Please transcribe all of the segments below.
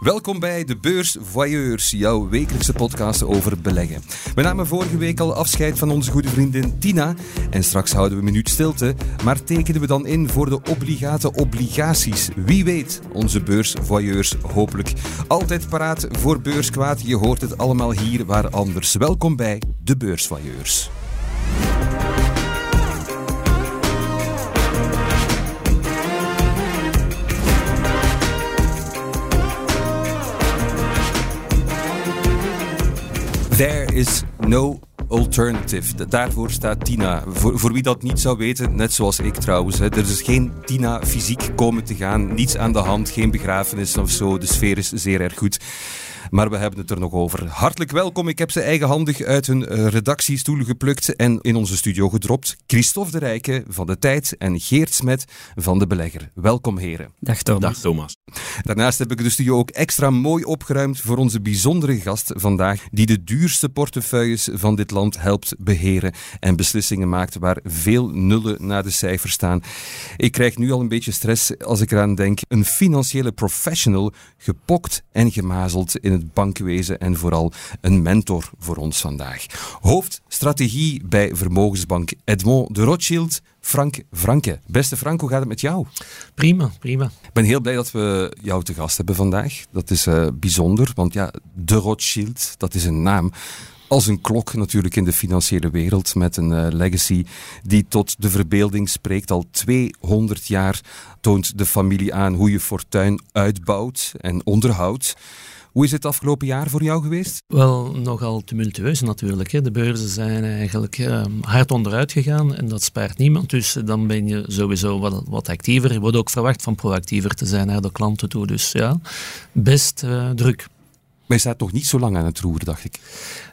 Welkom bij de Beurs Voyeurs, jouw wekelijkse podcast over beleggen. We namen vorige week al afscheid van onze goede vriendin Tina. En straks houden we een minuut stilte. Maar tekenen we dan in voor de obligate obligaties? Wie weet, onze Beurs Voyeurs hopelijk. Altijd paraat voor beurskwaad. Je hoort het allemaal hier waar anders. Welkom bij de Beurs Voyeurs. Is no alternative. Daarvoor staat Tina. Voor, voor wie dat niet zou weten, net zoals ik trouwens. Hè. Er is geen Tina fysiek komen te gaan. Niets aan de hand, geen begrafenis of zo. De sfeer is zeer erg goed. Maar we hebben het er nog over. Hartelijk welkom. Ik heb ze eigenhandig uit hun eh, redactiestoel geplukt en in onze studio gedropt. Christophe de Rijke van De Tijd en Geert Smet van De Belegger. Welkom heren. Dag Thomas. Dag Thomas. Daarnaast heb ik de studio ook extra mooi opgeruimd voor onze bijzondere gast vandaag, die de duurste portefeuilles van dit land helpt beheren en beslissingen maakt waar veel nullen na de cijfers staan. Ik krijg nu al een beetje stress als ik eraan denk. Een financiële professional, gepokt en gemazeld in het bankwezen en vooral een mentor voor ons vandaag. Hoofdstrategie bij Vermogensbank Edmond de Rothschild. Frank Franke. Beste Frank, hoe gaat het met jou? Prima, prima. Ik ben heel blij dat we jou te gast hebben vandaag. Dat is uh, bijzonder, want ja, de Rothschild, dat is een naam. Als een klok natuurlijk in de financiële wereld met een uh, legacy die tot de verbeelding spreekt. Al 200 jaar toont de familie aan hoe je fortuin uitbouwt en onderhoudt. Hoe is het afgelopen jaar voor jou geweest? Wel, nogal tumultueus natuurlijk. Hè. De beurzen zijn eigenlijk uh, hard onderuit gegaan en dat spaart niemand. Dus dan ben je sowieso wat, wat actiever. Je wordt ook verwacht van proactiever te zijn naar de klanten toe. Dus ja, best uh, druk. Maar je staat nog niet zo lang aan het roer, dacht ik.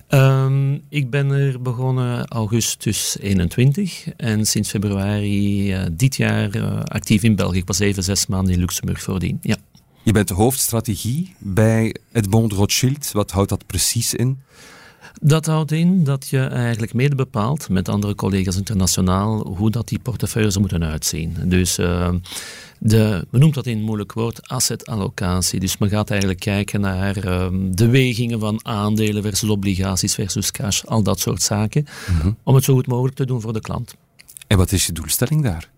Um, ik ben er begonnen augustus 21 en sinds februari uh, dit jaar uh, actief in België. Ik was even zes maanden in Luxemburg voordien. Ja. Je bent de hoofdstrategie bij Edmond Rothschild. Wat houdt dat precies in? Dat houdt in dat je eigenlijk mede bepaalt met andere collega's internationaal hoe dat die portefeuilles moeten uitzien. Dus uh, de, men noemt dat in een moeilijk woord asset-allocatie. Dus men gaat eigenlijk kijken naar uh, de wegingen van aandelen versus obligaties versus cash, al dat soort zaken, mm-hmm. om het zo goed mogelijk te doen voor de klant. En wat is je doelstelling daar?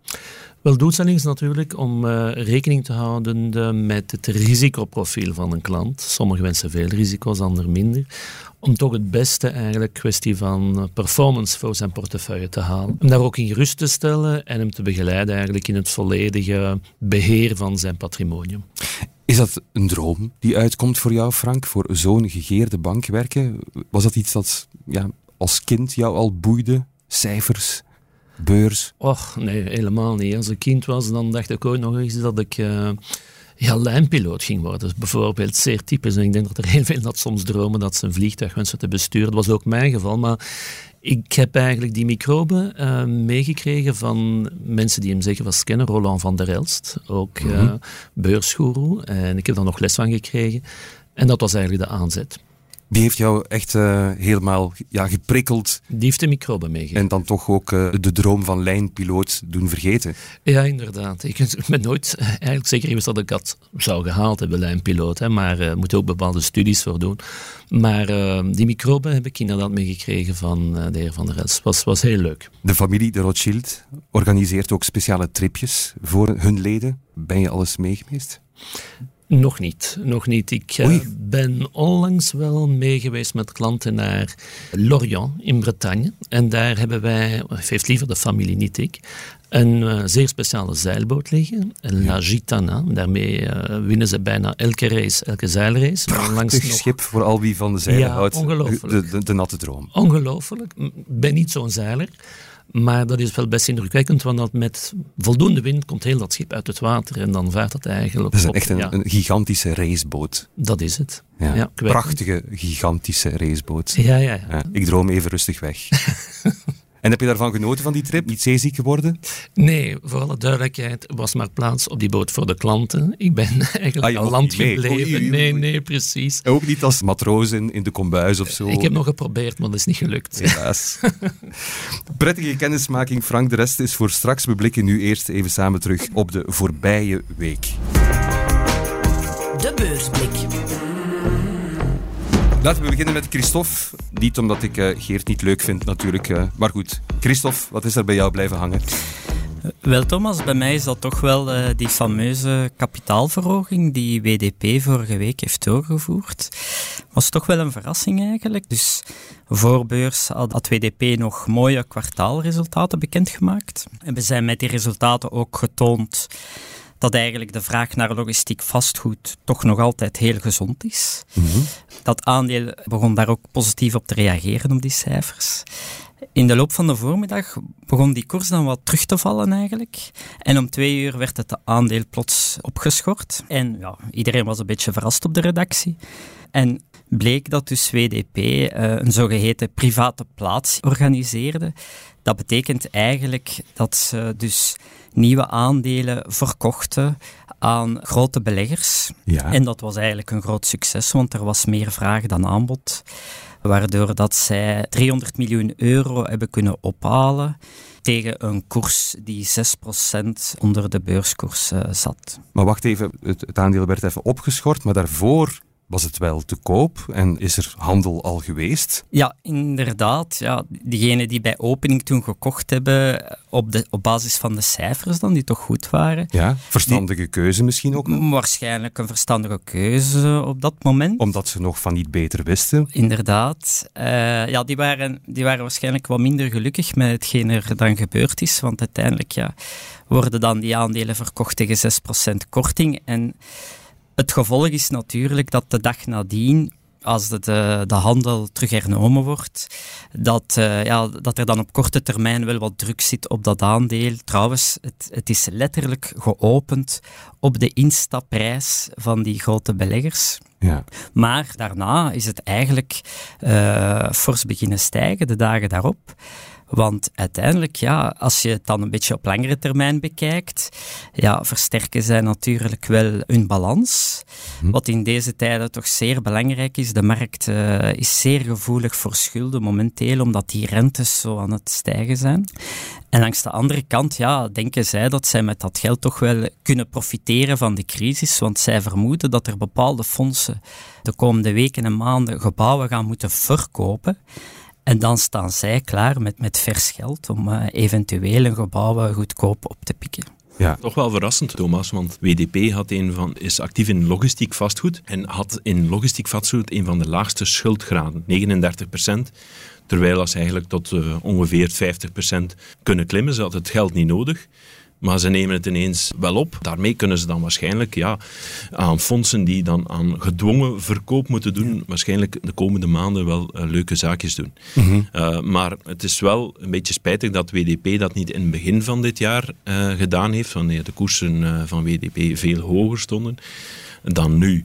Wel, doelstelling is natuurlijk om uh, rekening te houden de, met het risicoprofiel van een klant. Sommigen wensen veel risico's, anderen minder. Om toch het beste eigenlijk kwestie van performance voor zijn portefeuille te halen. Om daar ook in gerust te stellen en hem te begeleiden eigenlijk in het volledige beheer van zijn patrimonium. Is dat een droom die uitkomt voor jou, Frank? Voor zo'n gegeerde bank werken? Was dat iets dat ja, als kind jou al boeide? Cijfers? Beurs? Och, nee, helemaal niet. Als ik kind was, dan dacht ik ook nog eens dat ik uh, ja, lijnpiloot ging worden. Dus bijvoorbeeld zeer typisch. En ik denk dat er heel veel dat soms dromen dat ze een vliegtuig wensen te besturen. Dat was ook mijn geval. Maar ik heb eigenlijk die microben uh, meegekregen van mensen die hem zeker was kennen. Roland van der Elst, ook uh, mm-hmm. beursgoeroe. En ik heb daar nog les van gekregen. En dat was eigenlijk de aanzet. Die heeft jou echt uh, helemaal ja, geprikkeld. Die heeft de microben meegegeven. En dan toch ook uh, de droom van lijnpiloot doen vergeten. Ja, inderdaad. Ik ben nooit eigenlijk zeker geweest dat ik dat zou gehaald hebben, lijnpiloot. Hè, maar uh, moet ook bepaalde studies voor doen. Maar die microben heb ik inderdaad meegekregen van de heer Van der Els. Was, was heel leuk. De familie de Rothschild organiseert ook speciale tripjes voor hun leden. Ben je alles meegeweest? Nog niet, nog niet. Ik uh, ben onlangs wel mee geweest met klanten naar Lorient in Bretagne. En daar hebben wij, heeft liever de familie, niet ik, een uh, zeer speciale zeilboot liggen, een La Gitana. Daarmee uh, winnen ze bijna elke race, elke zeilrace. Prachtig nog... schip voor al wie van de zeilen ja, houdt. Ongelooflijk. De, de, de, natte droom. Ongelooflijk. Ik ben niet zo'n zeiler. Maar dat is wel best indrukwekkend, want dat met voldoende wind komt heel dat schip uit het water en dan vaart het eigenlijk Dat is op, echt een, ja. een, gigantische raceboot. Dat is het. Ja. Ja, Prachtige, gigantische raceboot. Ja, ja, ja. ik droom even rustig weg. En heb je daarvan genoten van die trip? Niet zeeziek geworden? Nee, voor alle duidelijkheid was maar plaats op die boot voor de klanten. Ik ben eigenlijk Ah, aan je land gebleven. Nee, nee, precies. Ook niet als matroos in, in de kombuis of zo. Ik heb nog geprobeerd, maar dat is niet gelukt. Helaas. Prettige kennismaking, Frank. De rest is voor straks. We blikken nu eerst even samen terug op de voorbije week. De beursblik. Laten we beginnen met Christophe. Niet omdat ik eh, Geert niet leuk vind, natuurlijk. eh, maar goed, Christophe, wat is er bij jou blijven hangen? Wel, Thomas, bij mij is dat toch wel eh, die fameuze kapitaalverhoging die WDP vorige week heeft doorgevoerd. Was toch wel een verrassing eigenlijk. Dus voorbeurs had, had WDP nog mooie kwartaalresultaten bekendgemaakt. En we zijn met die resultaten ook getoond dat eigenlijk de vraag naar logistiek vastgoed toch nog altijd heel gezond is. Dat aandeel begon daar ook positief op te reageren op die cijfers. In de loop van de voormiddag begon die koers dan wat terug te vallen eigenlijk. En om twee uur werd het aandeel plots opgeschort. En ja, iedereen was een beetje verrast op de redactie. En bleek dat dus WDP eh, een zogeheten private plaats organiseerde. Dat betekent eigenlijk dat ze dus nieuwe aandelen verkochten aan grote beleggers. Ja. En dat was eigenlijk een groot succes, want er was meer vraag dan aanbod. Waardoor dat zij 300 miljoen euro hebben kunnen ophalen tegen een koers die 6% onder de beurskoers eh, zat. Maar wacht even, het, het aandeel werd even opgeschort, maar daarvoor was het wel te koop en is er handel al geweest? Ja, inderdaad. Ja, diegenen die bij opening toen gekocht hebben, op, de, op basis van de cijfers dan, die toch goed waren, Ja, verstandige keuze misschien ook nog, waarschijnlijk een verstandige keuze op dat moment. omdat ze nog van niet beter wisten. Inderdaad. Eh, ja, die waren, die waren waarschijnlijk wat minder gelukkig met hetgeen er dan gebeurd is. Want uiteindelijk ja, worden dan die aandelen verkocht tegen 6% korting. En het gevolg is natuurlijk dat de dag nadien als de, de, de handel terug hernomen wordt, dat, eh, ja, dat er dan op korte termijn wel wat druk zit op dat aandeel. Trouwens, het, het is letterlijk geopend op de instapprijs van die grote beleggers. Ja. Maar daarna is het eigenlijk eh, fors beginnen stijgen, de dagen daarop. Want uiteindelijk, ja, als je het dan een beetje op langere termijn bekijkt, ja, versterken zij natuurlijk wel hun balans. Wat in deze tijden toch zeer belangrijk is. De markt eh, is zeer gevoelig voor schulden momenteel, omdat die rentes zo aan het stijgen zijn. En langs de andere kant, ja, denken zij dat zij met dat geld toch wel kunnen profiteren van de crisis, want zij vermoeden dat er bepaalde fondsen de komende weken en maanden gebouwen gaan moeten verkopen. En dan staan zij klaar met, met vers geld om uh, eventueel een gebouw uh, goedkoop op te pikken. Ja. Toch wel verrassend, Thomas, want WDP had een van, is actief in logistiek vastgoed en had in logistiek vastgoed een van de laagste schuldgraden, 39 procent. Terwijl als ze eigenlijk tot uh, ongeveer 50 procent kunnen klimmen, ze hadden het geld niet nodig. Maar ze nemen het ineens wel op. Daarmee kunnen ze dan waarschijnlijk ja, aan fondsen die dan aan gedwongen verkoop moeten doen, ja. waarschijnlijk de komende maanden wel uh, leuke zaakjes doen. Mm -hmm. uh, maar het is wel een beetje spijtig dat WDP dat niet in het begin van dit jaar uh, gedaan heeft, wanneer de koersen van WDP veel hoger stonden dan nu.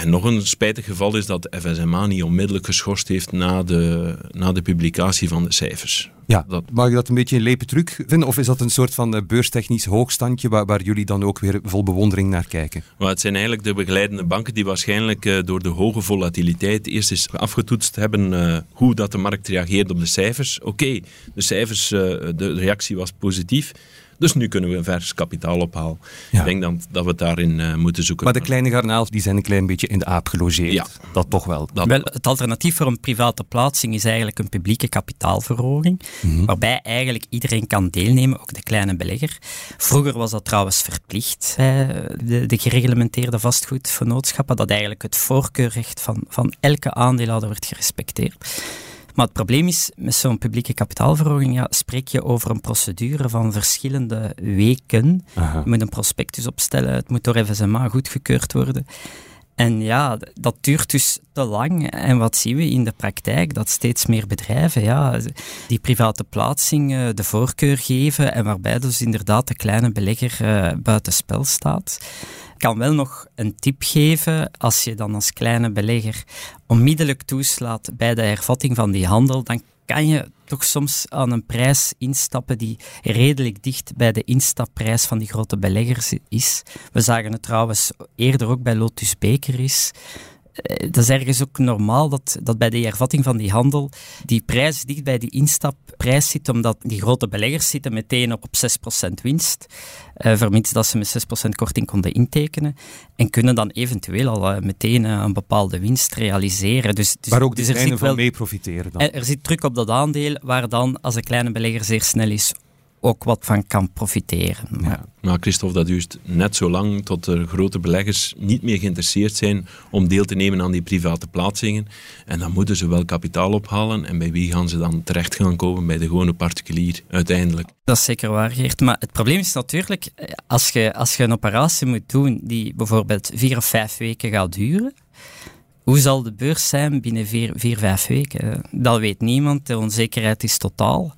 En nog een spijtig geval is dat de FSMA niet onmiddellijk geschorst heeft na de, na de publicatie van de cijfers. Ja, dat... mag je dat een beetje een lepe truc vinden? Of is dat een soort van beurstechnisch hoogstandje waar, waar jullie dan ook weer vol bewondering naar kijken? Maar het zijn eigenlijk de begeleidende banken die waarschijnlijk uh, door de hoge volatiliteit eerst eens afgetoetst hebben uh, hoe dat de markt reageert op de cijfers. Oké, okay, de cijfers, uh, de reactie was positief. Dus nu kunnen we een vers kapitaal ophalen. Ja. Ik denk dan dat we het daarin uh, moeten zoeken. Maar de kleine garnaals die zijn een klein beetje in de aap gelogeerd. Ja. Dat toch wel. Dat... wel. Het alternatief voor een private plaatsing is eigenlijk een publieke kapitaalverhoging. Mm -hmm. Waarbij eigenlijk iedereen kan deelnemen, ook de kleine belegger. Vroeger was dat trouwens verplicht, de, de gereglementeerde vastgoedvernootschappen. Dat eigenlijk het voorkeurrecht van, van elke aandeelhouder werd gerespecteerd. Maar het probleem is, met zo'n publieke kapitaalverhoging ja, spreek je over een procedure van verschillende weken. Aha. Je moet een prospectus opstellen, het moet door FSMA goedgekeurd worden. En ja, dat duurt dus te lang. En wat zien we in de praktijk? Dat steeds meer bedrijven ja, die private plaatsing de voorkeur geven en waarbij dus inderdaad de kleine belegger uh, buitenspel staat. Kan wel nog een tip geven. Als je dan als kleine belegger onmiddellijk toeslaat bij de hervatting van die handel, dan kan je toch soms aan een prijs instappen die redelijk dicht bij de instapprijs van die grote beleggers is. We zagen het trouwens eerder ook bij Lotus Bakeries. Eh, dat is ergens ook normaal dat, dat bij de hervatting van die handel die prijs dicht bij die instapprijs zit, omdat die grote beleggers zitten meteen op 6% winst, uh, vermits dat ze met 6% korting konden intekenen, en kunnen dan eventueel al uh, meteen uh, een bepaalde winst realiseren. Dus, dus, waar ook de dus kleine van mee profiteren dan. Er zit druk op dat aandeel, waar dan, als een kleine belegger zeer snel is, ook wat van kan profiteren. Ja. Maar Christophe, dat duurt net zo lang tot er grote beleggers niet meer geïnteresseerd zijn om deel te nemen aan die private plaatsingen. En dan moeten ze wel kapitaal ophalen. En bij wie gaan ze dan terecht gaan komen? Bij de gewone particulier, uiteindelijk. Dat is zeker waar, Geert. Maar het probleem is natuurlijk, als je, als je een operatie moet doen die bijvoorbeeld vier of vijf weken gaat duren, hoe zal de beurs zijn binnen vier, vier vijf weken? Dat weet niemand. De onzekerheid is totaal.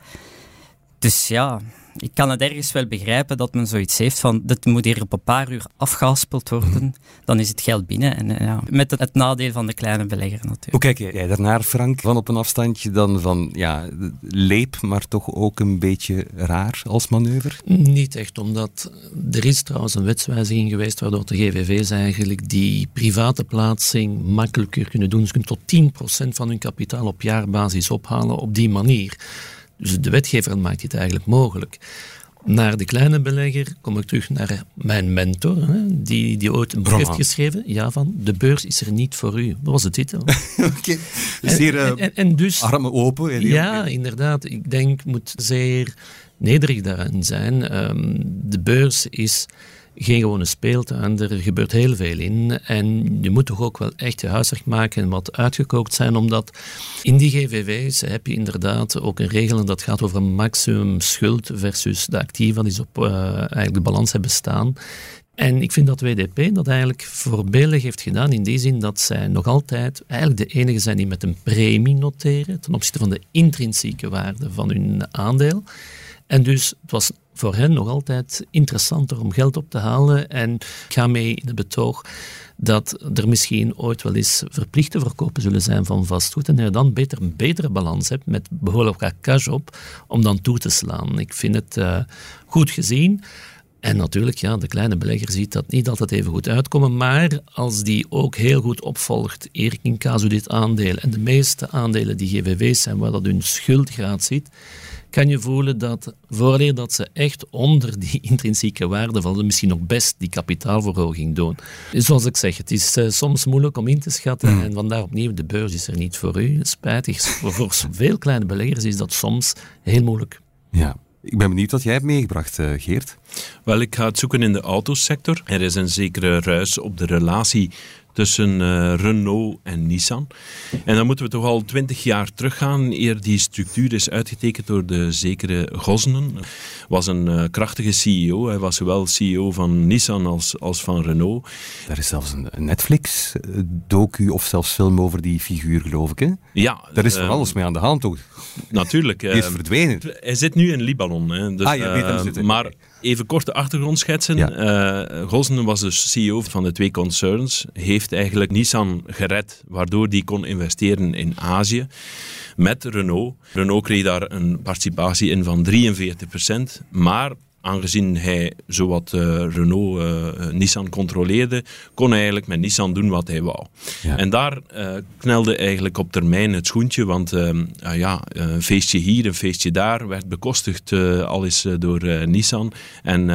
Dus ja, ik kan het ergens wel begrijpen dat men zoiets heeft van dit moet hier op een paar uur afgehaspeld worden, dan is het geld binnen. En, eh, ja, met het, nadeel van de kleine belegger natuurlijk. Hoe kijk jij daarnaar, Frank? Van op een afstandje dan van ja, leep, maar toch ook een beetje raar als manoeuvre? Niet echt, omdat er is trouwens een wetswijziging geweest waardoor de GVV's eigenlijk die private plaatsing makkelijker kunnen doen. Ze kunnen tot 10% van hun kapitaal op jaarbasis ophalen op die manier. Dus de wetgever maakt dit eigenlijk mogelijk. Naar de kleine belegger kom ik terug naar mijn mentor, hè, die, die ooit een boek heeft geschreven. Ja, van de beurs is er niet voor u. Dat was de titel. Oké, zeer en, en, en, dus, armen open. ja, inderdaad. Ik denk, moet zeer nederig daarin zijn. Um, de beurs is geen gewone speeltuin. Er gebeurt heel veel in. En je moet toch ook wel echt je huiswerk maken en wat uitgekookt zijn, omdat in die GVV's heb je inderdaad ook een regel dat gaat over maximum schuld versus de activa die op uh, eigenlijk de balans hebben staan. En ik vind dat WDP dat eigenlijk voorbeeldig heeft gedaan in die zin dat zij nog altijd eigenlijk de enige zijn die met een premie noteren ten opzichte van de intrinsieke waarde van hun aandeel. En dus het was voor hen nog altijd interessanter om geld op te halen. En ik ga mee in het betoog dat er misschien ooit wel eens verplichte verkopen zullen zijn van vastgoed. En je dan beter een betere balans hebt met behoorlijk cash op om dan toe te slaan. Ik vind het uh, goed gezien. En natuurlijk, ja, de kleine belegger ziet dat niet altijd even goed uitkomen, maar als die ook heel goed opvolgt, Erik in casu dit aandeel en de meeste aandelen die GVV's zijn, waar dat hun schuldgraad zit, kan je voelen dat voordat dat ze echt onder die intrinsieke waarde vallen, misschien nog best die kapitaalverhoging doen. Dus zoals ik zeg, het is uh, soms moeilijk om in te schatten mm. en vandaar opnieuw, de beurs is er niet voor u. Spijtig, voor, voor veel kleine beleggers is dat soms heel moeilijk. Ja. Ik ben benieuwd wat jij hebt meegebracht, uh, Geert. Wel, ik ga het zoeken in de autosector. Er is een zekere ruis op de relatie tussen uh, Renault en Nissan. En dan moeten we toch al twintig jaar teruggaan eer die structuur is uitgetekend door de zekere Gosnen. Was een uh, krachtige CEO. Hij was zowel CEO van Nissan als, als van Renault. Er is zelfs een Netflix-docu of zelfs film over die figuur, geloof ik. Hè? Ja. Daar is van alles mee aan de hand, toch? Natuurlijk. Die is verdwenen. Hij zit nu in Libanon. Hè, dus, ah, je weet hem zitten. Maar even korte achtergrond schetsen. Ja. Gosnen was dus CEO van de twee concerns. Heeft heeft eigenlijk Nissan gered, waardoor die kon investeren in Azië met Renault. Renault kreeg daar een participatie in van 43%, maar aangezien hij zowat uh, Renault uh, Nissan controleerde, kon hij eigenlijk met Nissan doen wat hij wou. En daar uh, knelde eigenlijk op termijn het schoentje, want ehm, ja, een feestje hier, een feestje daar, werd bekostigd al eens door Nissan. En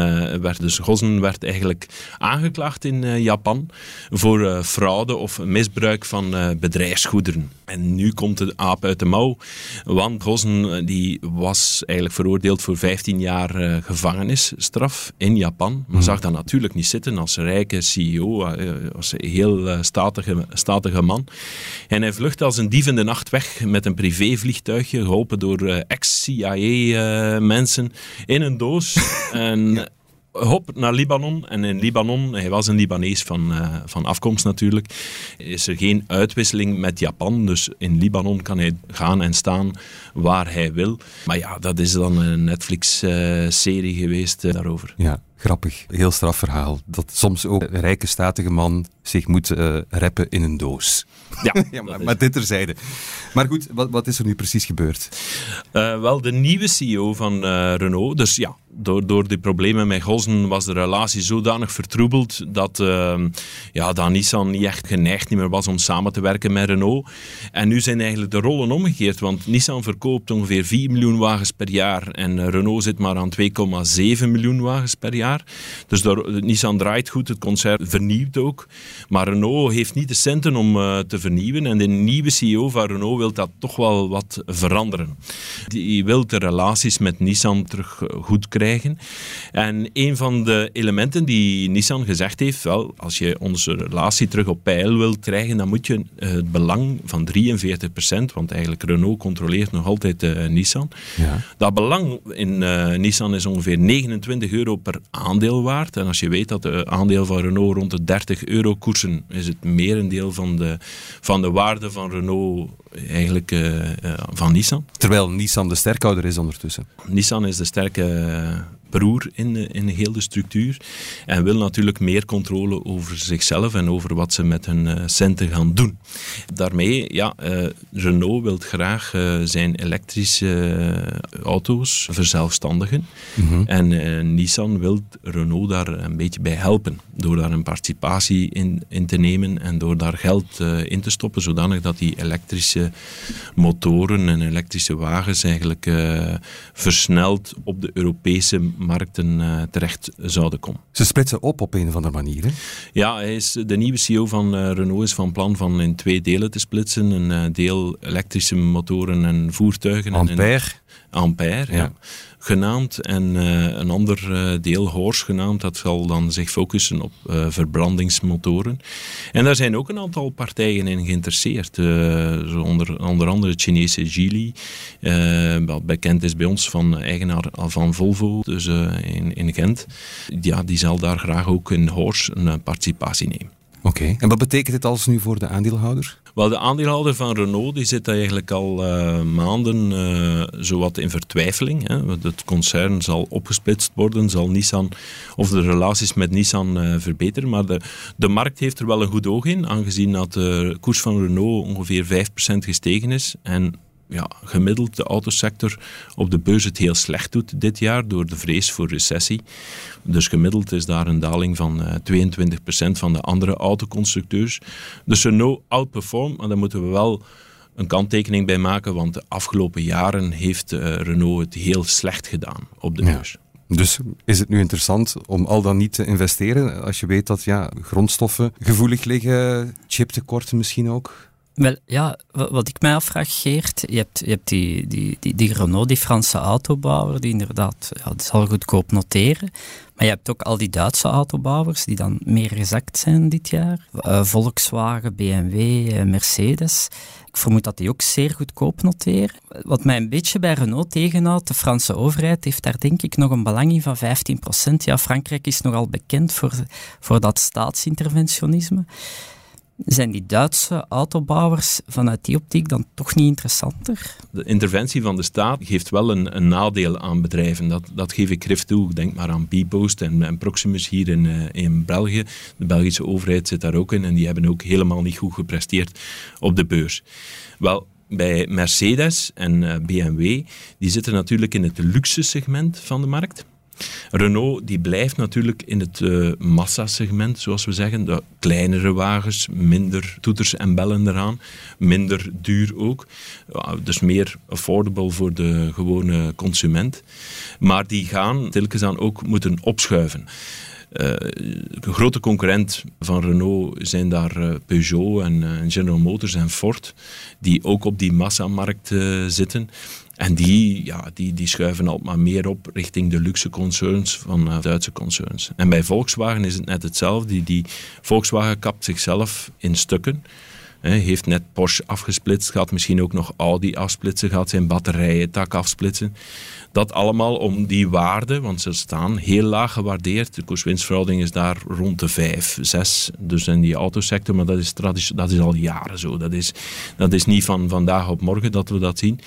werd dus Gossen werd eigenlijk aangeklaagd in Japan voor fraude of misbruik van bedrijfsgoederen. En nu komt de aap uit de mouw, want Gossen die was eigenlijk veroordeeld voor 15 jaar gevangenis gevangenisstraf in Japan. Maar hmm. zag dat natuurlijk niet zitten als rijke CEO, eh, als een heel eh, statige, statige man. En hij vluchtte als een dief in de nacht weg met een privévliegtuigje, geholpen door eh, ex-CIA-mensen, in een doos. en hop naar Libanon. En in Libanon, hij was een Libanees van, uh, van afkomst natuurlijk, is er geen uitwisseling met Japan. Dus in Libanon kan hij gaan en staan waar hij wil. Maar ja, dat is dan een Netflix-serie geweest uh, daarover. Ja. Grappig, heel straf verhaal. Dat soms ook een rijke statige man zich moet uh, rappen in een doos. Ja, ja maar, maar, dit terzijde. Maar goed, wat, wat is er nu precies gebeurd? Uh, wel, de nieuwe CEO van uh, Renault, dus ja, door, door die problemen met Gossen was de relatie zodanig vertroebeld dat, uh, ja, dat Nissan niet echt geneigd niet meer was om samen te werken met Renault. En nu zijn eigenlijk de rollen omgekeerd, want Nissan verkoopt ongeveer 4 miljoen wagens per jaar en Renault zit maar aan 2,7 miljoen wagens per jaar. Dus door, Nissan draait goed, het concern vernieuwt ook. Maar Renault heeft niet de centen om uh, te vernieuwen en de nieuwe CEO van Renault wil dat toch wel wat veranderen. Die wil de relaties met Nissan terug goed krijgen en een van de elementen die Nissan gezegd heeft, wel, als je onze relatie terug op peil wilt krijgen, dan moet je eh, het belang van 43%, want eigenlijk Renault controleert nog altijd uh, Nissan. Ja. Dat belang in uh, Nissan is ongeveer 29 euro per aandeel waard. En als je weet dat de aandeel van Renault rond de 30 euro koersen, is het merendeel van de, van de waarde van Renault eigenlijk van Nissan. Terwijl Nissan de sterkhouder is ondertussen. Nissan is de sterke broer in, de, in de structuur. En wil natuurlijk meer controle over zichzelf en over wat ze met hun uh, centen gaan doen. Daarmee, ja, uh, Renault wil graag uh, zijn elektrische auto's verzelfstandigen. Mm -hmm. En Nissan wil Renault daar een beetje bij helpen. Door daar een participatie in, in te nemen en door daar geld in te stoppen, zodanig dat die elektrische motoren en elektrische wagens eigenlijk versneld op de Europese markten uh, terecht zouden komen. Ze splitsen op op een of andere manier. Hè? Ja, hij is, de nieuwe CEO van uh, Renault is van plan van in twee delen te splitsen. Een uh, deel elektrische motoren en voertuigen. Ampère. En een, Ampère, ja. genaamd en uh, een ander uh, deel Horse genaamd. Dat zal dan zich focussen op uh, verbrandingsmotoren. En daar zijn ook een aantal partijen in geïnteresseerd. zo onder, onder andere het Chinese Geely, wat bekend is bij ons van eigenaar van Volvo, dus in, in Gent. Ja, die zal daar graag ook in Horse een participatie nemen. Oké, okay. en wat betekent dit alles nu voor de aandeelhouder? Wel, de aandeelhouder van Renault die zit eigenlijk al uh, maanden uh, zowat in vertwijfeling. Hè. Het concern zal opgesplitst worden, zal Nissan of de relaties met Nissan uh, verbeteren. Maar de, de markt heeft er wel een goed oog in, aangezien dat de koers van Renault ongeveer 5% gestegen is. En ja, gemiddeld de autosector op de beurs het heel slecht doet dit jaar door de vrees voor recessie. Dus gemiddeld is daar een daling van uh, 22% van de andere autoconstructeurs. Dus Renault outperform, maar daar moeten we wel een kanttekening bij maken, want de afgelopen jaren heeft uh, Renault het heel slecht gedaan op de beurs. Ja. Dus is het nu interessant om al dan niet te investeren als je weet dat ja, grondstoffen gevoelig liggen, chiptekorten misschien ook? Wel, ja, wat ik mij afvraag, Geert, je hebt, je hebt die, die, die, Renault, die Franse autobouwer, die inderdaad, ja, zal goedkoop noteren. Maar je hebt ook al die Duitse autobouwers die dan meer gezakt zijn dit jaar. Uh, Volkswagen, BMW, uh, Mercedes. Ik vermoed dat die ook zeer goedkoop noteren. Wat mij een beetje bij Renault tegenhoudt, de Franse overheid heeft daar denk ik nog een belang in van 15%. Ja, Frankrijk is nogal bekend voor, voor dat staatsinterventionisme zijn die Duitse autobouwers vanuit die optiek dan toch niet interessanter? De interventie van de staat geeft wel een, een nadeel aan bedrijven. Dat, dat geef ik grif toe. Denk maar aan Bpost en, en Proximus hier in, uh, in België. De Belgische overheid zit daar ook in en die hebben ook helemaal niet goed gepresteerd op de beurs. Wel, bij Mercedes en uh, BMW, die zitten natuurlijk in het luxe segment van de markt. Renault die blijft natuurlijk in het uh, massasegment, zoals we zeggen. De kleinere wagens, minder toeters en bellen eraan, minder duur ook. dus meer affordable voor de gewone consument. Maar die gaan telkens aan ook moeten opschuiven. Een grote concurrent van Renault zijn daar uh, Peugeot en General Motors en Ford, die ook op die massamarkt zitten. En die, ja, die, die schuiven al maar meer op richting de luxe concerns van uh, Duitse concerns. En bij Volkswagen is het net hetzelfde. Die, die Volkswagen kapt zichzelf in stukken. He, heeft net Porsche afgesplitst, gaat misschien ook nog Audi afsplitsen, gaat zijn batterijen tak afsplitsen. Dat allemaal om die waarde, want ze staan heel laag gewaardeerd. De koers-winstverhouding is daar rond de 5, 6. Dus in die autosector, maar dat is, dat is al jaren zo. Dat is, dat is niet van vandaag op morgen dat we dat zien.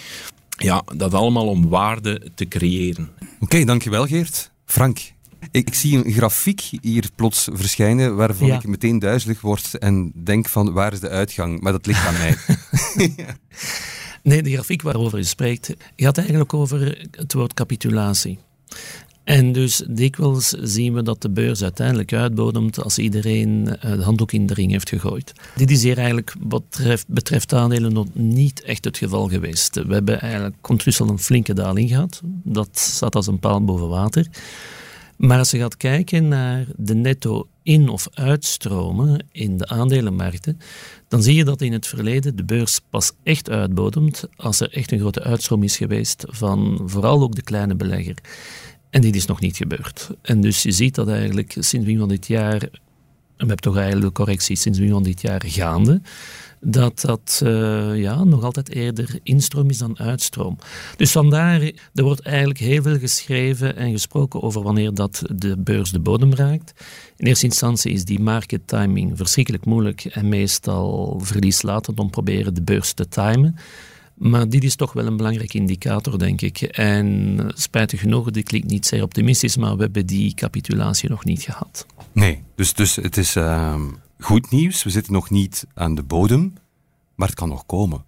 Ja, dat allemaal om waarde te creëren. Oké, okay, dankjewel Geert. Frank, Ik, zie een grafiek hier plots verschijnen waarvan Ja. ik meteen duizelig word en denk van waar is de uitgang? Maar dat ligt aan mij. Nee, de grafiek waarover je spreekt gaat eigenlijk over het woord capitulatie. En dus dikwijls zien we dat de beurs uiteindelijk uitbodemt als iedereen eh, de handdoek in de ring heeft gegooid. Dit is hier eigenlijk wat betreft, betreft aandelen nog niet echt het geval geweest. We hebben eigenlijk al een flinke daling gehad. Dat staat als een paal boven water. Maar als je gaat kijken naar de netto in- of uitstromen in de aandelenmarkten, dan zie je dat in het verleden de beurs pas echt uitbodemt als er echt een grote uitstroom is geweest van vooral ook de kleine belegger. En dit is nog niet gebeurd. En dus je ziet dat eigenlijk sinds begin van dit jaar, en we hebben toch eigenlijk de correctie sinds begin van dit jaar gaande, dat dat eh, ja, nog altijd eerder instroom is dan uitstroom. Dus vandaar, er wordt eigenlijk heel veel geschreven en gesproken over wanneer dat de beurs de bodem raakt. In eerste instantie is die market timing verschrikkelijk moeilijk en meestal verlieslatend om proberen de beurs te timen. Maar dit is toch wel een belangrijke indicator, denk ik. En eh, spijtig genoeg, dit klinkt niet zeer optimistisch, maar we hebben die capitulatie nog niet gehad. Nee, dus, dus het is ehm, goed nieuws. We zitten nog niet aan de bodem, maar het kan nog komen.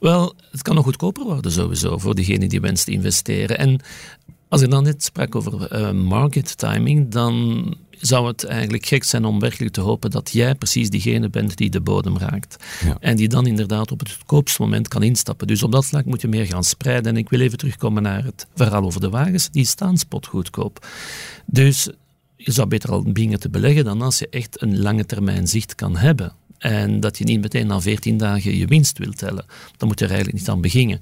Wel, het kan nog goedkoper worden sowieso voor degene die wenst te investeren. En als ik dan net sprak over eh, market timing, dan zou het eigenlijk gek zijn om werkelijk te hopen dat jij precies diegene bent die de bodem raakt. Ja. En die dan inderdaad op het goedkoopste moment kan instappen. Dus op dat vlak moet je meer gaan spreiden. En ik wil even terugkomen naar het verhaal over de wagens. Die staan spot goedkoop. Dus je zou beter al beginnen te beleggen dan als je echt een lange termijn zicht kan hebben. En dat je niet meteen na 14 dagen je winst wilt tellen. Dan moet je er eigenlijk niet aan beginnen.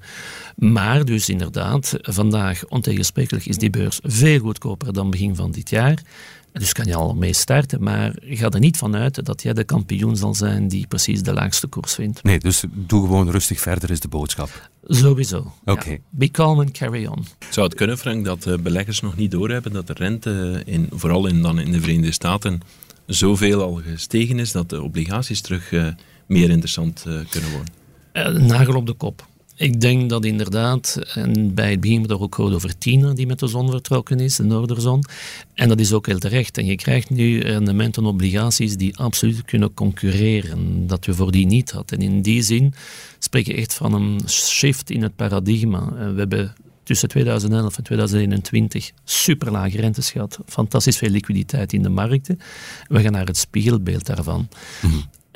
Maar dus inderdaad, vandaag ontegensprekelijk is die beurs veel goedkoper dan begin van dit jaar. Dus kan je al mee starten, maar ga er niet van uit dat jij de kampioen zal zijn die precies de laagste koers vindt. Nee, dus doe gewoon rustig verder, is de boodschap. Sowieso. ja. Oké. Be calm and carry on. Zou het kunnen, Frank, dat beleggers nog niet doorhebben dat de rente, in, vooral in, dan in de Verenigde Staten, zoveel al gestegen is dat de obligaties terug eh, meer interessant eh, kunnen worden? Eh, nagel op de kop. Ik denk dat inderdaad, en bij het begin het ook over Tina, die met de zon vertrokken is, de Noorderzon. En dat is ook heel terecht. En je krijgt nu rendementen en obligaties die absoluut kunnen concurreren, dat we voor die niet hadden. En in die zin spreek je echt van een shift in het paradigma. Eh, We hebben tussen 2011 en 2021 superlage rentes gehad, fantastisch veel liquiditeit in de markten. We gaan naar het spiegelbeeld daarvan.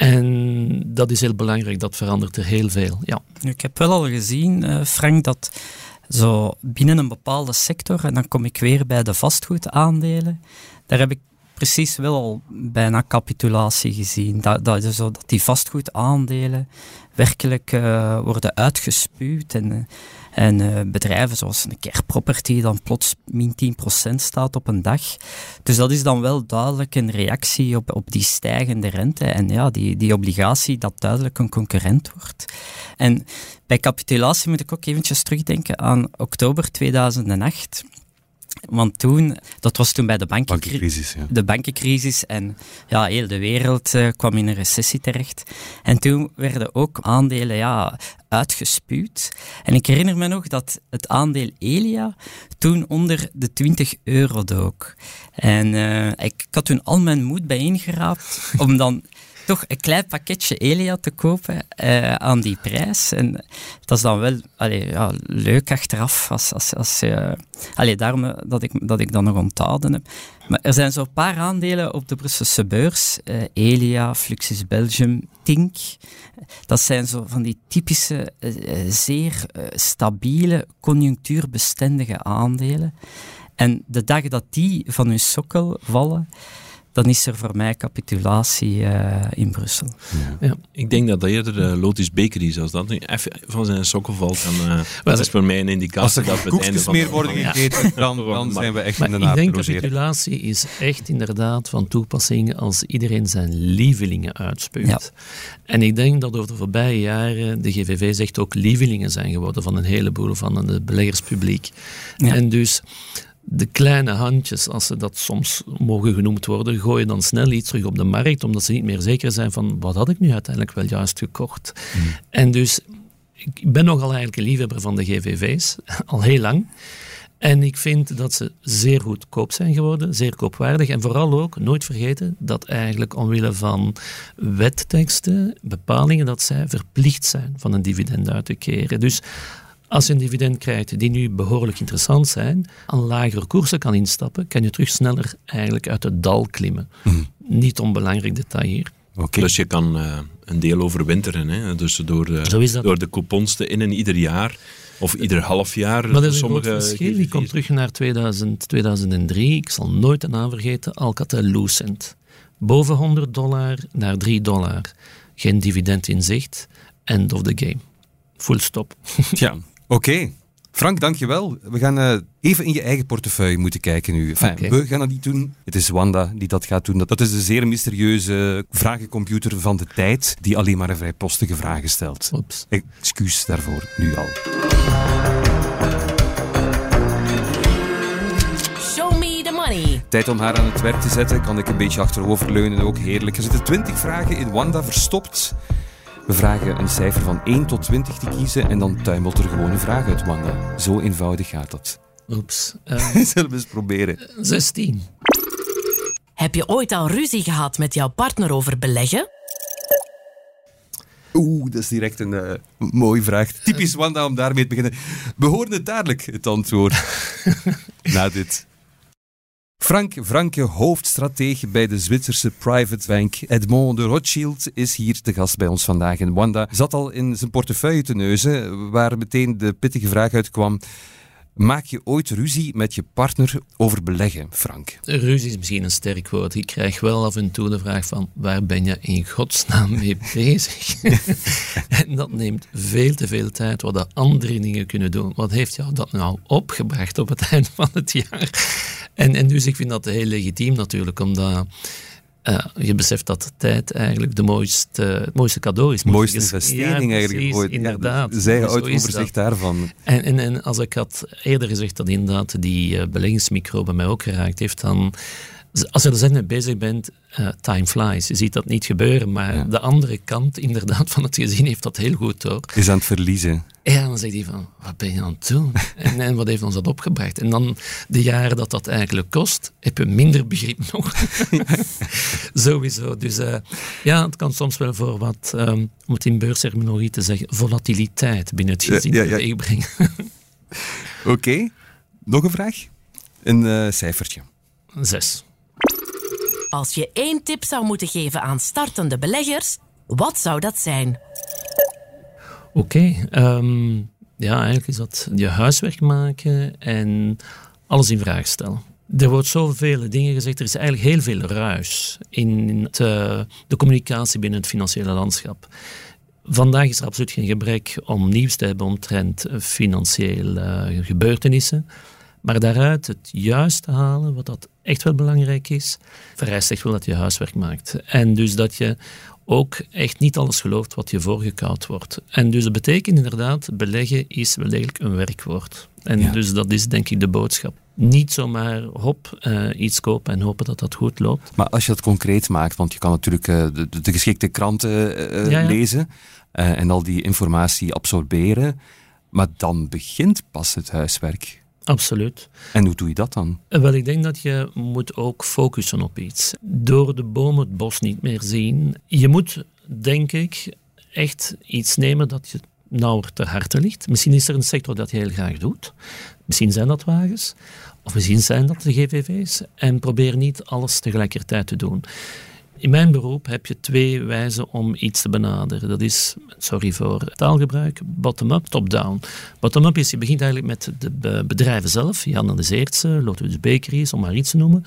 En dat is heel belangrijk, dat verandert er heel veel. Ja. Ik heb wel al gezien, eh, Frank, dat zo binnen een bepaalde sector, en dan kom ik weer bij de vastgoedaandelen, daar heb ik precies wel al bijna capitulatie gezien. Dat, dat, zo, dat die vastgoedaandelen werkelijk eh, worden uitgespuwd en, eh, en eh, bedrijven zoals een care property dan plots min 10% staat op een dag. Dus dat is dan wel duidelijk een reactie op, op die stijgende rente en ja, die, die obligatie dat duidelijk een concurrent wordt. En bij capitulatie moet ik ook eventjes terugdenken aan oktober 2008. Want toen, dat was toen bij de bankencrisis Bankencrisis, ja. de bankencrisis en ja, heel de wereld eh, kwam in een recessie terecht. En toen werden ook aandelen ja, uitgespuwd. En ik herinner me nog dat het aandeel Elia toen onder de 20 euro dook. En eh, ik, ik had toen al mijn moed bijeengeraapt om dan toch een klein pakketje Elia te kopen eh, aan die prijs. En dat is dan wel allee, ja, leuk achteraf. Als, als, als, eh, allee, daarom dat ik, dat ik dat nog onthouden heb. Maar er zijn zo'n paar aandelen op de Brusselse beurs. eh, Elia, Fluxus Belgium, Tink. Dat zijn zo van die typische, zeer stabiele, conjunctuurbestendige aandelen. En de dag dat die van hun sokkel vallen, dan is er voor mij capitulatie eh, in Brussel. Ik denk dat dat eerder eh, Lotus Bakery is. Als dat nu even van zijn sokken valt, dan uh, dat is voor mij een indicatie Als er dat we het einde van meer de- worden gegeten, dan, dan zijn we echt in de ik denk capitulatie is echt inderdaad van toepassing als iedereen zijn lievelingen uitspuwt. Ja. En ik denk dat over de voorbije jaren de GVV zegt ook lievelingen zijn geworden van een heleboel van het beleggerspubliek. Ja. En dus de kleine handjes, als ze dat soms mogen genoemd worden, gooien dan snel iets terug op de markt, omdat ze niet meer zeker zijn van wat had ik nu uiteindelijk wel juist gekocht. En dus ik ben nogal eigenlijk een liefhebber van de GVV's, al heel lang. En ik vind dat ze zeer goedkoop zijn geworden, zeer koopwaardig. En vooral ook, nooit vergeten, dat eigenlijk omwille van wetteksten, bepalingen, dat zij verplicht zijn van een dividend uit te keren. Dus als je een dividend krijgt die nu behoorlijk interessant zijn, aan lagere koersen kan instappen, kan je terug sneller eigenlijk uit het dal klimmen. Mhm. Niet onbelangrijk detail hier. Dus je kan uh, een deel overwinteren. Hè? Dus door door de coupons te innen ieder jaar. Of ieder half jaar. Maar dat is sommige een groot verschil. Ik kom GVV's. terug naar 2000, 2003. Ik zal nooit de naam vergeten. Alcatel-Lucent. Boven 100 dollar naar 3 dollar. Geen dividend in zicht. End of the game. Full stop. Ja, oké. Frank, dankjewel. We gaan eh, even in je eigen portefeuille moeten kijken nu. Enfin. We gaan dat niet doen. Het is Wanda die dat gaat doen. Dat, dat is de zeer mysterieuze vragencomputer van de tijd, die alleen maar vrijpostige vragen stelt. Oeps. Excuus daarvoor, nu al. Show me the money. Tijd om haar aan het werk te zetten. Kan ik een beetje achteroverleunen, ook heerlijk. Er zitten 20 vragen in Wanda verstopt. We vragen een cijfer van 1 tot 20 te kiezen en dan tuimelt er gewoon een vraag uit Wanda. Zo eenvoudig gaat dat. Oeps. Eh, Zullen we eens proberen? 16. Heb je ooit al ruzie gehad met jouw partner over beleggen? Oeh, dat is direct een eh, mooie vraag. Typisch Wanda om daarmee te beginnen. We horen het dadelijk, het antwoord. Na dit. Frank Franke, hoofdstratege bij de Zwitserse private bank Edmond de Rothschild, is hier te gast bij ons vandaag. En Wanda zat al in zijn portefeuille te neuzen, waar meteen de pittige vraag uitkwam. Maak je ooit ruzie met je partner over beleggen, Frank? Ruzie is misschien een sterk woord. Ik krijg wel af en toe de vraag van waar ben je in godsnaam mee bezig? en dat neemt veel te veel tijd, wat de andere dingen kunnen doen. Wat heeft jou dat nou opgebracht op het eind van het jaar? En, en dus ik vind dat heel legitiem natuurlijk, omdat eh, je beseft dat tijd eigenlijk de mooiste, het mooiste cadeau is. De mooiste investering Ja, eigenlijk ooit. Ja, Inderdaad. Zij dat. overzicht daarvan. En, en, en als ik had eerder gezegd dat inderdaad die uh, beleggingsmicrobe mij ook geraakt heeft, dan als je er zelf mee bezig bent, uh, time flies. Je ziet dat niet gebeuren, maar Ja. de andere kant inderdaad van het gezin heeft dat heel goed door. Is aan het verliezen. Ja, dan zegt hij van, wat ben je aan het doen? en, en wat heeft ons dat opgebracht? En dan de jaren dat dat eigenlijk kost, heb je minder begrip nog. Sowieso. Dus uh, ja, het kan soms wel voor wat, um, om het in beursterminologie te zeggen, volatiliteit binnen het gezin Ja, ja, brengen. Oké, nog een vraag? Een eh, cijfertje. Zes. Als je één tip zou moeten geven aan startende beleggers, wat zou dat zijn? Oké, ehm, ja, eigenlijk is dat je huiswerk maken en alles in vraag stellen. Er wordt zoveel dingen gezegd, er is eigenlijk heel veel ruis in eh, de communicatie binnen het financiële landschap. Vandaag is er absoluut geen gebrek om nieuws te hebben omtrent eh, financiële gebeurtenissen. Maar daaruit het juiste halen, wat dat echt wel belangrijk is, vereist echt wel dat je huiswerk maakt. En dus dat je ook echt niet alles gelooft wat je voorgekoud wordt. En dus dat betekent inderdaad, beleggen is wel degelijk een werkwoord. En Ja. dus dat is denk ik de boodschap. Niet zomaar hop, eh, iets kopen en hopen dat dat goed loopt. Maar als je dat concreet maakt, want je kan natuurlijk eh, de, geschikte kranten eh, Ja, ja. lezen eh, en al die informatie absorberen, maar dan begint pas het huiswerk. Absoluut. En hoe doe je dat dan? Wel, ik denk dat je moet ook focussen op iets. Door de bomen het bos niet meer zien. Je moet, denk ik, echt iets nemen dat je nauwer ter harte ligt. Misschien is er een sector dat je heel graag doet. Misschien zijn dat wagens. Of misschien zijn dat de GVV's. En probeer niet alles tegelijkertijd te doen. In mijn beroep heb je twee wijzen om iets te benaderen. Dat is, sorry voor taalgebruik, bottom-up, top-down. Bottom-up is, je begint eigenlijk met de be- bedrijven zelf. Je analyseert ze, Lotus Bakeries, om maar iets te noemen.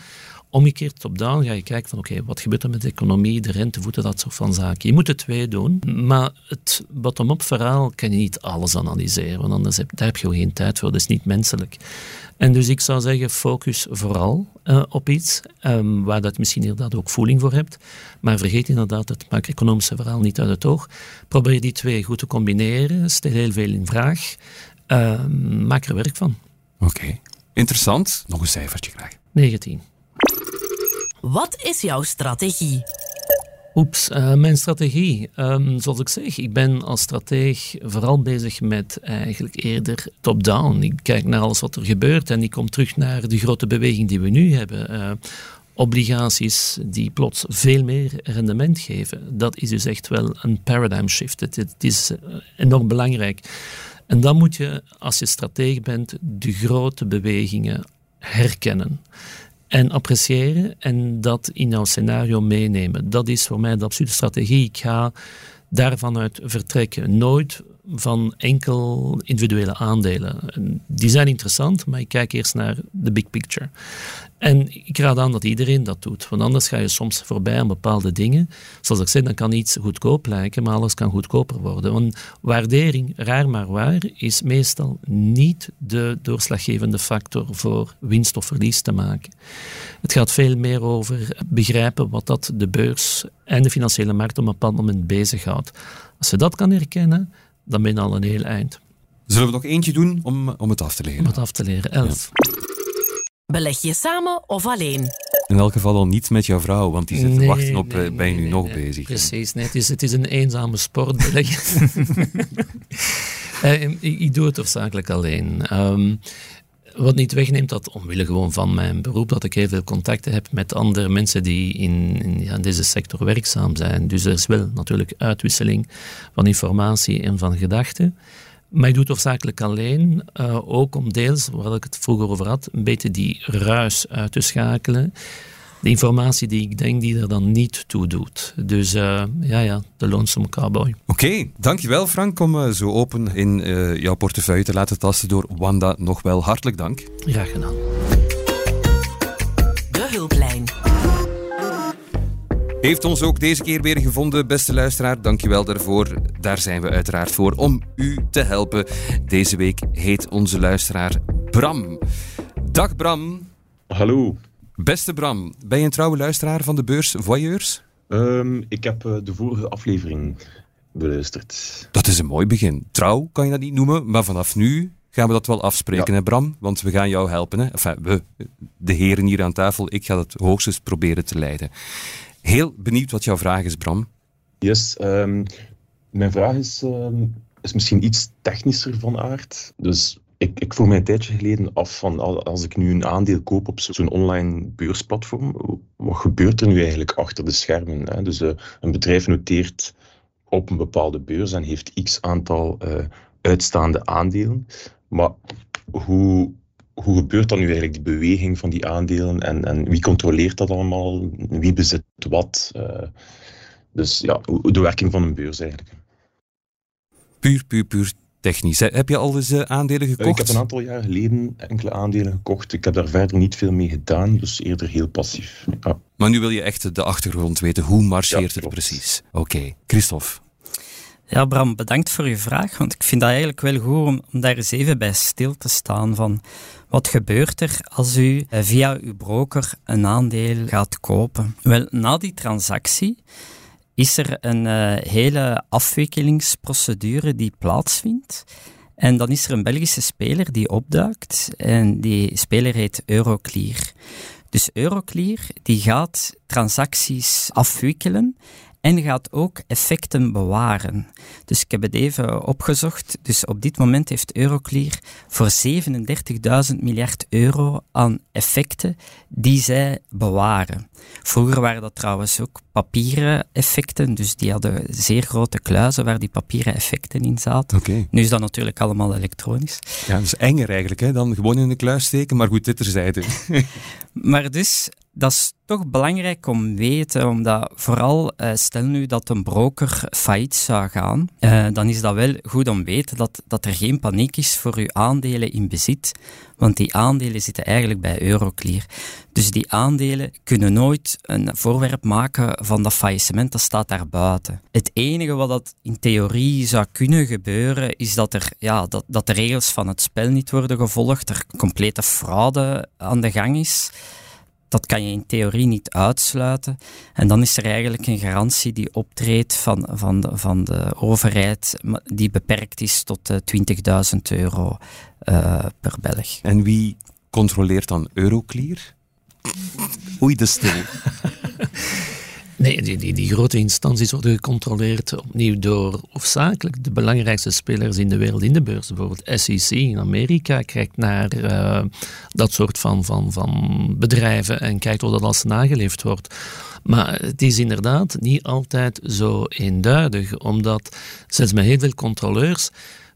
Omgekeerd top-down ga je kijken van oké, wat gebeurt er met de economie, de rentevoeten, dat soort van zaken. Je moet de twee doen, maar het bottom-up verhaal kan je niet alles analyseren, want anders heb, daar heb je geen tijd voor, dat is niet menselijk. En dus ik zou zeggen, focus vooral eh, op iets ehm, waar dat je misschien inderdaad ook voeling voor hebt. Maar vergeet inderdaad het macro-economische verhaal niet uit het oog. Probeer die twee goed te combineren, stel heel veel in vraag. Ehm, maak er werk van. Oké, interessant. Nog een cijfertje graag. 19. Wat is jouw strategie? Oeps, uh, mijn strategie. Um, zoals ik zeg, ik ben als strateeg vooral bezig met eigenlijk eerder top-down. Ik kijk naar alles wat er gebeurt en ik kom terug naar de grote beweging die we nu hebben. Uh, obligaties die plots veel meer rendement geven. Dat is dus echt wel een paradigm shift. Het, het is uh, enorm belangrijk. En dan moet je, als je strateeg bent, de grote bewegingen herkennen en appreciëren en dat in jouw scenario meenemen. Dat is voor mij de absolute strategie. Ik ga daarvan uit vertrekken. Nooit van enkel individuele aandelen. Die zijn interessant, maar ik kijk eerst naar de big picture. En ik raad aan dat iedereen dat doet, want anders ga je soms voorbij aan bepaalde dingen. Zoals ik zei, dan kan iets goedkoop lijken, maar alles kan goedkoper worden. Want waardering, raar maar waar, is meestal niet de doorslaggevende factor voor winst of verlies te maken. Het gaat veel meer over begrijpen wat dat de beurs en de financiële markt op een bepaald moment bezighoudt. Als je dat kan herkennen, dan ben je al een heel eind. Zullen we nog eentje doen om, om het af te leren? Om het af te leren, elf. Beleg je samen of alleen? In elk geval al niet met jouw vrouw, want die zit te wachten op, nee, ben je nu nog bezig? Precies, nee, het, is, het is een eenzame sport beleggen. uh, ik, ik, doe het hoofdzakelijk alleen. Um, wat niet wegneemt dat, omwille gewoon van mijn beroep, dat ik heel veel contacten heb met andere mensen die in, in ja, deze sector werkzaam zijn. Dus er is wel natuurlijk uitwisseling van informatie en van gedachten. Maar ik doe het hoofdzakelijk alleen, uh, ook om deels, waar ik het vroeger over had, een beetje die ruis uit te schakelen de informatie die ik denk die er dan niet toe doet. Dus uh, ja, ja, de lonesome cowboy. Oké, okay, dankjewel Frank om uh, zo open in uh, jouw portefeuille te laten tasten door Wanda. Nog wel hartelijk dank. Graag gedaan. De hulplijn. Heeft ons ook deze keer weer gevonden, beste luisteraar. Dankjewel daarvoor. Daar zijn we uiteraard voor om u te helpen. Deze week heet onze luisteraar Bram. Dag Bram. Hallo. Beste Bram, ben je een trouwe luisteraar van de beurs Voyeurs? Um, ik heb uh, de vorige aflevering beluisterd. Dat is een mooi begin. Trouw kan je dat niet noemen, maar vanaf nu gaan we dat wel afspreken, ja. hè Bram? Want we gaan jou helpen. Hè? Enfin, we, de heren hier aan tafel, ik ga het hoogstens proberen te leiden. Heel benieuwd wat jouw vraag is, Bram. Yes, um, mijn vraag is, um, is misschien iets technischer van aard. Dus ik, ik vroeg mij een tijdje geleden af van als ik nu een aandeel koop op zo'n online beursplatform, wat gebeurt er nu eigenlijk achter de schermen? Hè? Dus uh, een bedrijf noteert op een bepaalde beurs en heeft x aantal uh, uitstaande aandelen. Maar hoe, hoe gebeurt dan nu eigenlijk die beweging van die aandelen en, en wie controleert dat allemaal? Wie bezit wat? Uh, dus ja, de werking van een beurs eigenlijk. Puur, puur, puur technisch. Heb je al eens uh, aandelen gekocht? Ik heb een aantal jaar geleden enkele aandelen gekocht. Ik heb daar verder niet veel mee gedaan, dus eerder heel passief. Ja. Maar nu wil je echt de achtergrond weten. Hoe marcheert ja, het precies? Oké, okay. Christophe. Ja, Bram, bedankt voor je vraag. Want ik vind dat eigenlijk wel goed om, om daar eens even bij stil te staan. Van wat gebeurt er als u uh, via uw broker een aandeel gaat kopen? Wel, na die transactie is er een uh, hele afwikkelingsprocedure die plaatsvindt. En dan is er een Belgische speler die opduikt en die speler heet Euroclear. Dus Euroclear die gaat transacties afwikkelen en gaat ook effecten bewaren. Dus ik heb het even opgezocht. Dus op dit moment heeft Euroclear voor 37.000 miljard euro aan effecten die zij bewaren. Vroeger waren dat trouwens ook papieren effecten, dus die hadden zeer grote kluizen waar die papieren effecten in zaten. Okay. Nu is dat natuurlijk allemaal elektronisch. Ja, dat is enger eigenlijk, hè, dan gewoon in de kluis steken, maar goed, dit terzijde. maar dus, dat is toch belangrijk om weten, omdat vooral, uh, stel nu dat een broker failliet zou gaan, uh, dan is dat wel goed om weten dat, dat er geen paniek is voor uw aandelen in bezit, want die aandelen zitten eigenlijk bij Euroclear. Dus die aandelen kunnen nooit een voorwerp maken van dat faillissement, dat staat daar buiten. Het enige wat dat in theorie zou kunnen gebeuren, is dat, er, ja, dat, dat de regels van het spel niet worden gevolgd, er complete fraude aan de gang is. Dat kan je in theorie niet uitsluiten. En dan is er eigenlijk een garantie die optreedt van, van, de, van de overheid, die beperkt is tot 20.000 euro uh, per Belg. En wie controleert dan Euroclear? Oei, de stil. Nee, die, die, die grote instanties worden gecontroleerd opnieuw door hoofdzakelijk de belangrijkste spelers in de wereld in de beurs. Bijvoorbeeld SEC in Amerika kijkt naar uh, dat soort van, van, van bedrijven en kijkt of dat als nageleefd wordt. Maar het is inderdaad niet altijd zo eenduidig, omdat zelfs met heel veel controleurs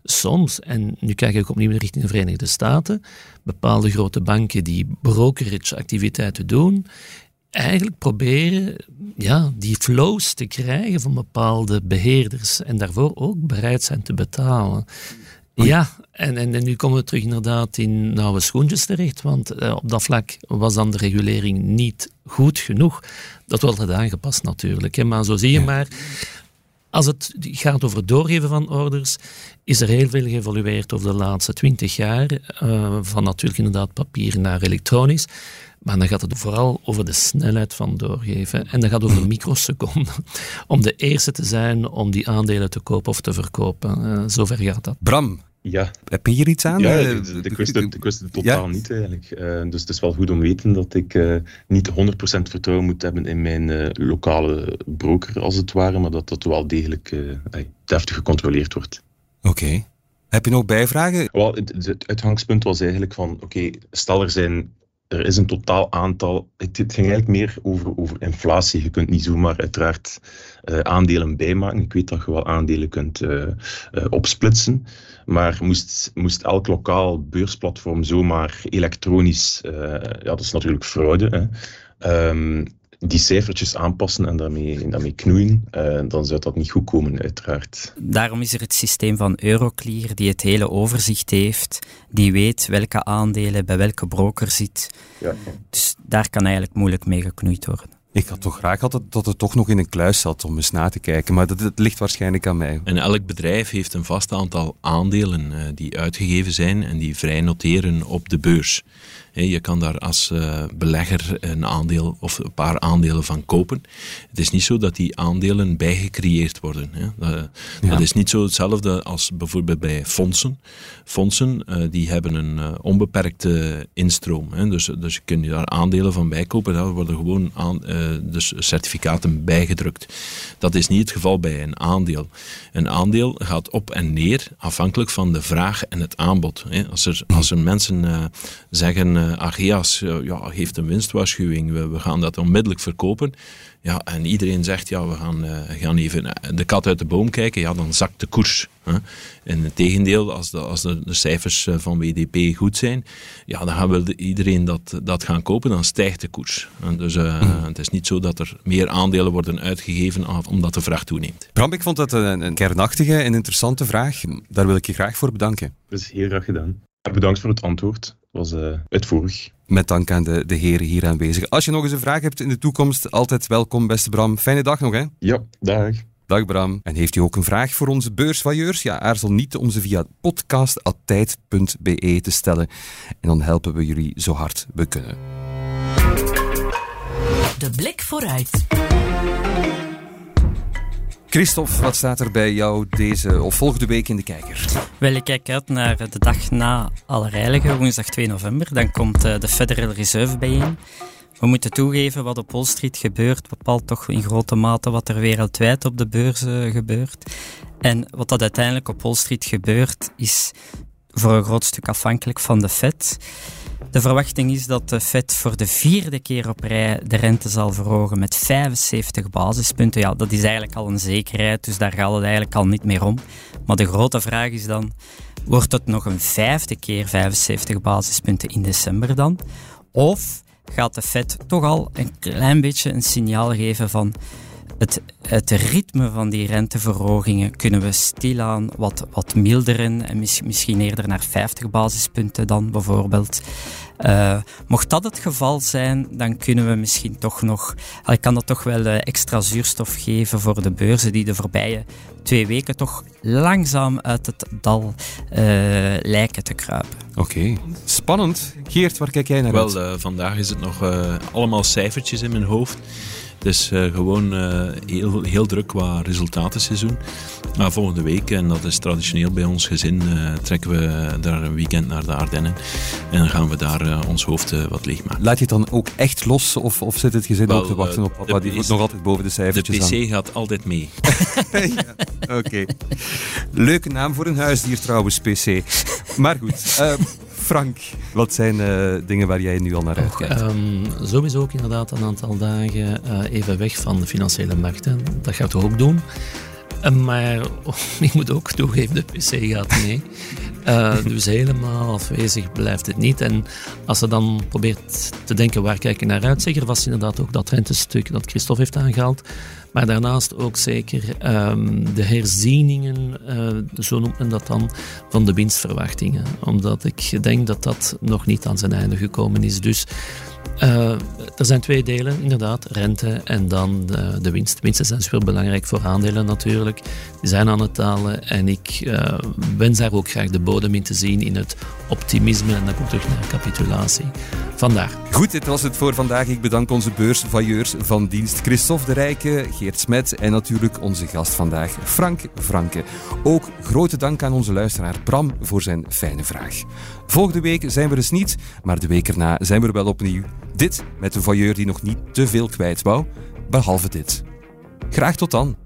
soms, en nu kijk ik opnieuw richting de Verenigde Staten, bepaalde grote banken die brokerage-activiteiten doen, eigenlijk proberen ja, die flows te krijgen van bepaalde beheerders en daarvoor ook bereid zijn te betalen. Ja, en, en, en, nu komen we terug inderdaad in nauwe schoentjes terecht, want eh, op dat vlak was dan de regulering niet goed genoeg. Dat wordt het aangepast natuurlijk. Hè. Maar zo zie je maar, als het gaat over het doorgeven van orders, is er heel veel geëvolueerd over de laatste twintig jaar. Uh, van natuurlijk inderdaad papier naar elektronisch. Maar dan gaat het vooral over de snelheid van doorgeven. En dan gaat het over microseconden. Om de eerste te zijn om die aandelen te kopen of te verkopen. Uh, zover gaat dat. Bram, ja. Heb je hier iets aan? Ja, ik, wist, het, ik wist het totaal niet eigenlijk. Uh, dus het is wel goed om te weten dat ik uh, niet 100% vertrouwen moet hebben in mijn uh, lokale broker, als het ware, maar dat dat wel degelijk deftig gecontroleerd wordt. Oké. Okay. Heb je nog bijvragen? Wel, het, het uitgangspunt was eigenlijk van, oké, okay, stel er zijn er is een totaal aantal. Het, ging eigenlijk meer over, over inflatie. Je kunt niet zomaar uiteraard uh, aandelen bijmaken. Ik weet dat je wel aandelen kunt uh, uh, opsplitsen. Maar moest, moest elk lokaal beursplatform zomaar elektronisch. ja, dat is natuurlijk fraude. Hè. Um, die cijfertjes aanpassen en daarmee, daarmee knoeien, uh, dan zou dat niet goed komen, uiteraard. Daarom is er het systeem van Euroclear, die het hele overzicht heeft, die weet welke aandelen bij welke broker zit. Ja. Dus daar kan eigenlijk moeilijk mee geknoeid worden. Ik had toch graag gehad dat het toch nog in een kluis zat om eens na te kijken, maar dat, dat ligt waarschijnlijk aan mij. En elk bedrijf heeft een vast aantal aandelen uh, die uitgegeven zijn en die vrij noteren op de beurs. Je kan daar als uh, belegger een aandeel of een paar aandelen van kopen. Het is niet zo dat die aandelen bijgecreëerd worden. Dat, ja. is niet zo hetzelfde als bijvoorbeeld bij fondsen. Fondsen uh, die hebben een uh, onbeperkte instroom. Dus, dus je kunt daar aandelen van bijkopen. Daar worden gewoon aan, dus certificaten bijgedrukt. Dat is niet het geval bij een aandeel. Een aandeel gaat op en neer afhankelijk van de vraag en het aanbod. Als, er, als er mensen zeggen uh, Ageas uh, ja, geeft een winstwaarschuwing, we, we, gaan dat onmiddellijk verkopen. Ja, en iedereen zegt, ja, we gaan, uh, gaan even de kat uit de boom kijken, ja, dan zakt de koers. Hè. En het tegendeel, als, de, als de, de, cijfers van WDP goed zijn, ja, dan gaan we iedereen dat, dat gaan kopen, dan stijgt de koers. En dus mm. het is niet zo dat er meer aandelen worden uitgegeven omdat de vraag toeneemt. Bram, ik vond dat een, een kernachtige en interessante vraag. Daar wil ik je graag voor bedanken. Dat is heel graag gedaan. Bedankt voor het antwoord was uh, uitvoerig. Met dank aan de, de heren hier aanwezig. Als je nog eens een vraag hebt in de toekomst, altijd welkom, beste Bram. Fijne dag nog, hè? Ja, dag. Dag Bram. En heeft u ook een vraag voor onze beursvailleurs? Ja, aarzel niet om ze via podcast.tijd.be te stellen. En dan helpen we jullie zo hard we kunnen. De blik vooruit. Christophe, wat staat er bij jou deze of volgende week in de kijker? Wel, ik kijk uit naar de dag na Allerheiligen, woensdag 2 november. Dan komt eh, de Federal Reserve bijeen. We moeten toegeven, wat op Wall Street gebeurt, bepaalt toch in grote mate wat er wereldwijd op de beurzen gebeurt. En wat dat uiteindelijk op Wall Street gebeurt, is voor een groot stuk afhankelijk van de Fed. De verwachting is dat de Fed voor de vierde keer op rij de rente zal verhogen met 75 basispunten. Ja, dat is eigenlijk al een zekerheid, dus daar gaat het eigenlijk al niet meer om. Maar de grote vraag is dan, wordt het nog een vijfde keer 75 basispunten in december dan? Of gaat de Fed toch al een klein beetje een signaal geven van het, het ritme van die renteverhogingen kunnen we stilaan wat, wat milderen en misschien eerder naar 50 basispunten dan bijvoorbeeld. Uh, mocht dat het geval zijn, dan kunnen we misschien toch nog, ik kan dat toch wel uh, extra zuurstof geven voor de beurzen die de voorbije twee weken toch langzaam uit het dal uh, lijken te kruipen. Oké, spannend. Geert, waar kijk jij naar Wel, vandaag is het nog allemaal cijfertjes in mijn hoofd. Het is uh, gewoon uh, heel, heel druk qua resultatenseizoen. Maar volgende week, en dat is traditioneel bij ons gezin, uh, trekken we daar een weekend naar de Ardennen. En dan gaan we daar ons hoofd wat leegmaken. Laat je het dan ook echt los? Of, of zit het gezin Wel, ook te wachten op papa die nog altijd boven de cijfertjes De PC gaat altijd mee. ja, Oké. Okay. Leuke naam voor een huisdier trouwens, PC. Maar goed. Frank, wat zijn uh, dingen waar jij nu al naar uitkijkt? Um, sowieso ook inderdaad een aantal dagen uh, even weg van de financiële markten. Dat gaat we ook doen. Uh, maar oh, ik moet ook toegeven, de PC gaat mee. dus helemaal afwezig blijft het niet. En als je dan probeert te denken waar kijk je naar uit, zeker was inderdaad ook dat rentestuk dat Christophe heeft aangehaald. Maar daarnaast ook zeker um, de herzieningen, uh, zo noemt men dat dan, van de winstverwachtingen. Omdat ik denk dat dat nog niet aan zijn einde gekomen is. Dus uh, er zijn twee delen, inderdaad. Rente en dan de, de winst. Winsten zijn super belangrijk voor aandelen natuurlijk. Die zijn aan het dalen en ik uh, wens daar ook graag de bodem in te zien in het optimisme. En dan komt terug naar capitulatie. Vandaar. Goed, dit was het voor vandaag. Ik bedank onze beursvailleurs van dienst Christophe de Rijke, Geert Smet en natuurlijk onze gast vandaag, Frank Franke. Ook grote dank aan onze luisteraar Bram voor zijn fijne vraag. Volgende week zijn we dus niet, maar de week erna zijn we er wel opnieuw. Dit met een voyeur die nog niet te veel kwijt wou, behalve dit. Graag tot dan.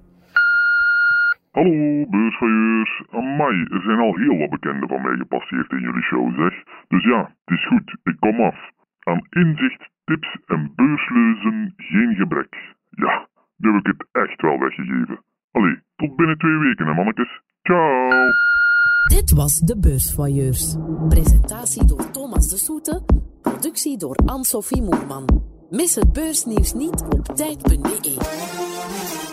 Hallo, beursvoyeurs. Amai, er zijn al heel wat bekenden van mij gepasseerd in jullie show, zeg. Dus ja, het is goed, ik kom af. Aan inzicht, tips en beursleuzen geen gebrek. Ja, nu heb ik het echt wel weggegeven. Allee, tot binnen twee weken, hè mannetjes. Ciao! Dit was de Beursvoyeurs. Presentatie door Thomas de Soete. Productie door Anne-Sophie Moerman. Mis het beursnieuws niet op tijd.be.